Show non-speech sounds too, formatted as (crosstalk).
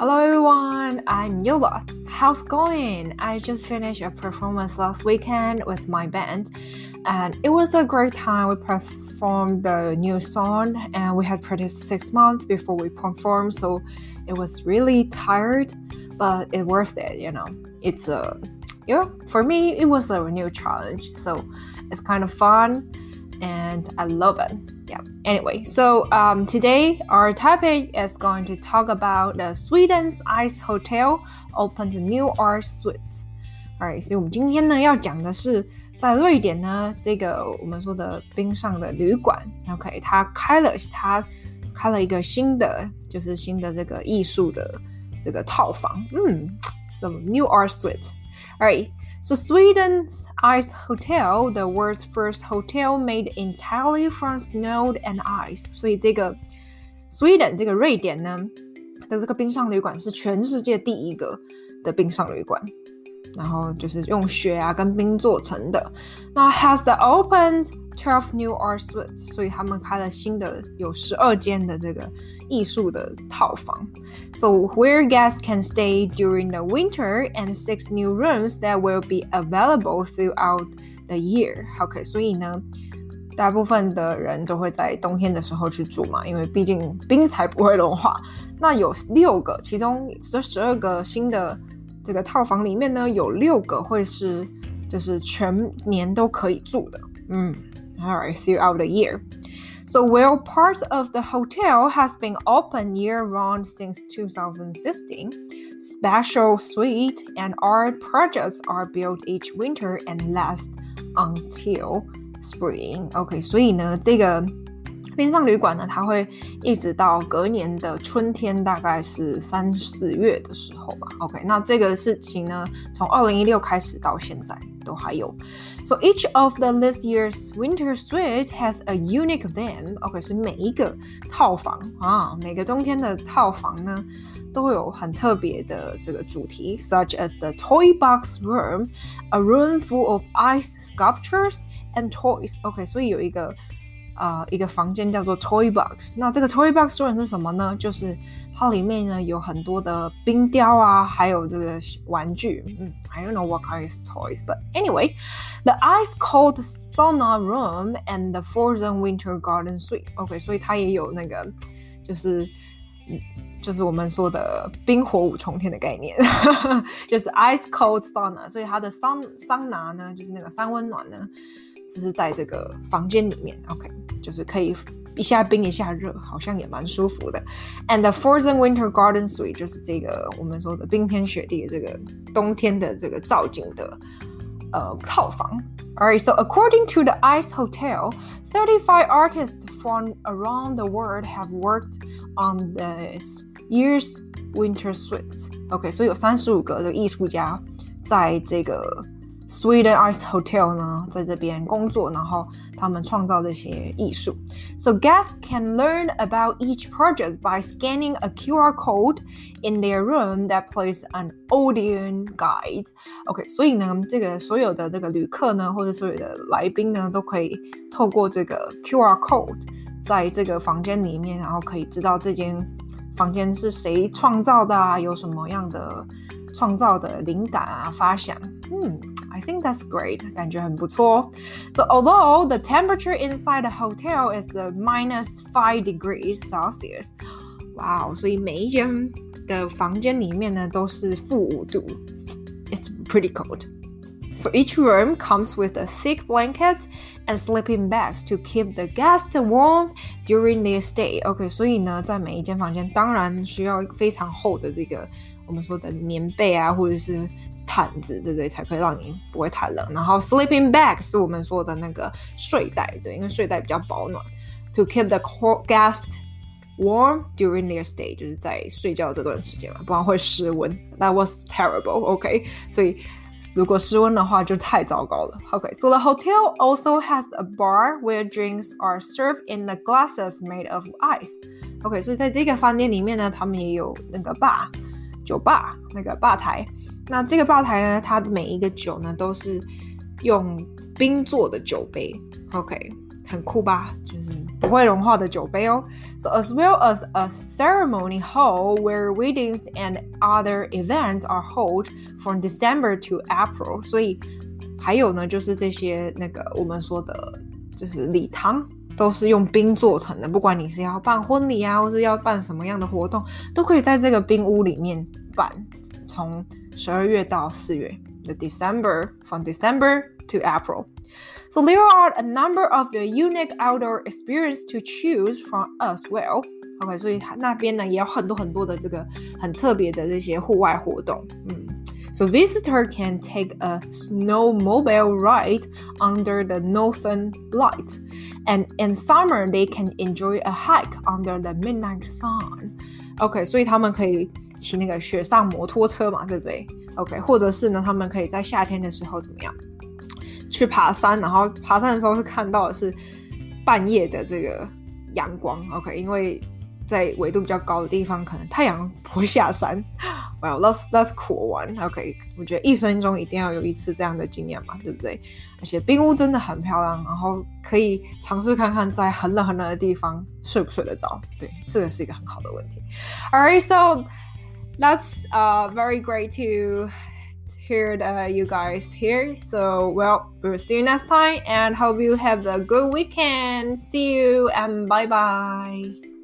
Hello everyone, I'm Yola. How's going? I just finished a performance last weekend with my band and it was a great time. We performed the new song and we had practiced six months before we performed, so it was really tired, but it worth it, you know. It's a yeah, for me it was a new challenge, so it's kind of fun and I love it Yeah. Anyway, so um, today our topic is going to talk about the Sweden's Ice Hotel opened a new art suite. Alright，所以我们今天呢要讲的是在瑞典呢这个我们说的冰上的旅馆，OK，它开了它开了一个新的就是新的这个艺术的这个套房，嗯，so new art suite. Alright. So Sweden's Ice Hotel, the world's first hotel made entirely from snow and ice. 所以这个 Sweden 这个瑞典呢的这个冰上旅馆是全世界第一个的冰上旅馆。 然后就是用雪啊跟冰做成的。那 has the opened twelve new art suites，所以他们开了新的有十二间的这个艺术的套房。So where guests can stay during the winter and six new rooms that will be available throughout the year. OK，所以呢。大部分的人都会在冬天的时候去住嘛，因为毕竟冰才不会融化。那有六个，其中这十二个新的 这个套房里面呢，有六个会是就是全年都可以住的。嗯，Alright, throughout the year. So while part of the hotel has been open year-round since 2016, special suite and art projects are built each winter and last until spring. OK，所以呢，这个 冰上旅馆呢，它会一直到隔年的春天，大概是三四月的时候吧。OK，那这个事情呢，从二零一六开始到现在都还有。So each of the this year's winter suite has a unique theme. OK，所以每一个套房啊，每个冬天的套房呢，都有很特别的这个主题，such as the toy box room, a room full of ice sculptures and toys. OK，所以有一个。呃一个房间叫做 Toy Box。那这个 Toy Box 说的是什么呢？就是它里面呢有很多的冰雕啊，还有这个玩具。嗯，I don't know what kind of toys, but anyway, the ice cold sauna room and the frozen winter garden suite. OK，所以它也有那个就是嗯。就是我们说的冰火五重天的概念，就是 ice (laughs) cold sauna，所以它的桑桑拿呢，就是那个三温暖呢， 只是在这个房间里面，OK，就是可以一下冰一下热，好像也蛮舒服的。And the frozen winter garden suite 就是这个我们说的冰天雪地的这个冬天的这个造景的呃套房。Alright, so according to the Ice Hotel, 35 artists from around the world have worked on this year's winter suites. OK，所以有三十五个的艺术家在这个 Sweden Ice Hotel 呢，在这边工作，然后他们创造这些艺术。So guests can learn about each project by scanning a QR code in their room that plays an audio guide. OK，所以呢，这个所有的这个旅客呢，或者所有的来宾呢，都可以透过这个 QR code，在这个房间里面，然后可以知道这间房间是谁创造的啊，有什么样的创造的灵感啊，发想，嗯。 I think that's great，感觉很不错。So although the temperature inside the hotel is the minus five degrees Celsius，哇哦，所以每一间的房间里面呢都是负五度，It's pretty cold. So each room comes with a thick blanket and sleeping bags to keep the guests warm during their stay. OK，所以呢，在每一间房间当然需要非常厚的这个 我们说的棉被啊，或者是毯子，对不对？才可以让你不会太冷。然后 sleeping bag 是我们说的那个睡袋，对，因为睡袋比较保暖。To keep the guest warm during their stay，就是在睡觉这段时间嘛，不然会失温。That was terrible. (laughs) OK，所以如果失温的话就太糟糕了。OK，so the hotel also has a bar where drinks are served in the glasses made of ice. OK，所以在这个饭店里面呢，他们也有那个 bar 酒吧那个吧台。那这个吧台呢，它的每一个酒呢都是用冰做的酒杯，OK，很酷吧？就是不会融化的酒杯哦。So as well as a ceremony hall where weddings and other events are held from December to April。所以还有呢，就是这些那个我们说的，就是礼堂都是用冰做成的。不管你是要办婚礼啊，或是要办什么样的活动，都可以在这个冰屋里面办。从十二月到四月，the December from December to April。So there are a number of the unique outdoor experience to choose from as well. OK，所以那边呢也有很多很多的这个很特别的这些户外活动。嗯 ，So visitor can take a snowmobile ride under the northern light, and in summer they can enjoy a hike under the midnight sun. OK，所以他们可以骑那个雪上摩托车嘛，对不对？OK，或者是呢，他们可以在夏天的时候怎么样？去爬山，然后爬山的时候是看到的是半夜的这个阳光，OK，因为 在纬度比较高的地方，可能太阳不会下山。Well, that's that's cool one, OK。我觉得一生中一定要有一次这样的经验嘛，对不对？而且冰屋真的很漂亮，然后可以尝试看看在很冷很冷的地方睡不睡得着。对，这个是一个很好的问题。All right, so that's uh very great to hear uh, you guys here. So, well, we'll see you next time and hope you have a good weekend. See you and bye bye.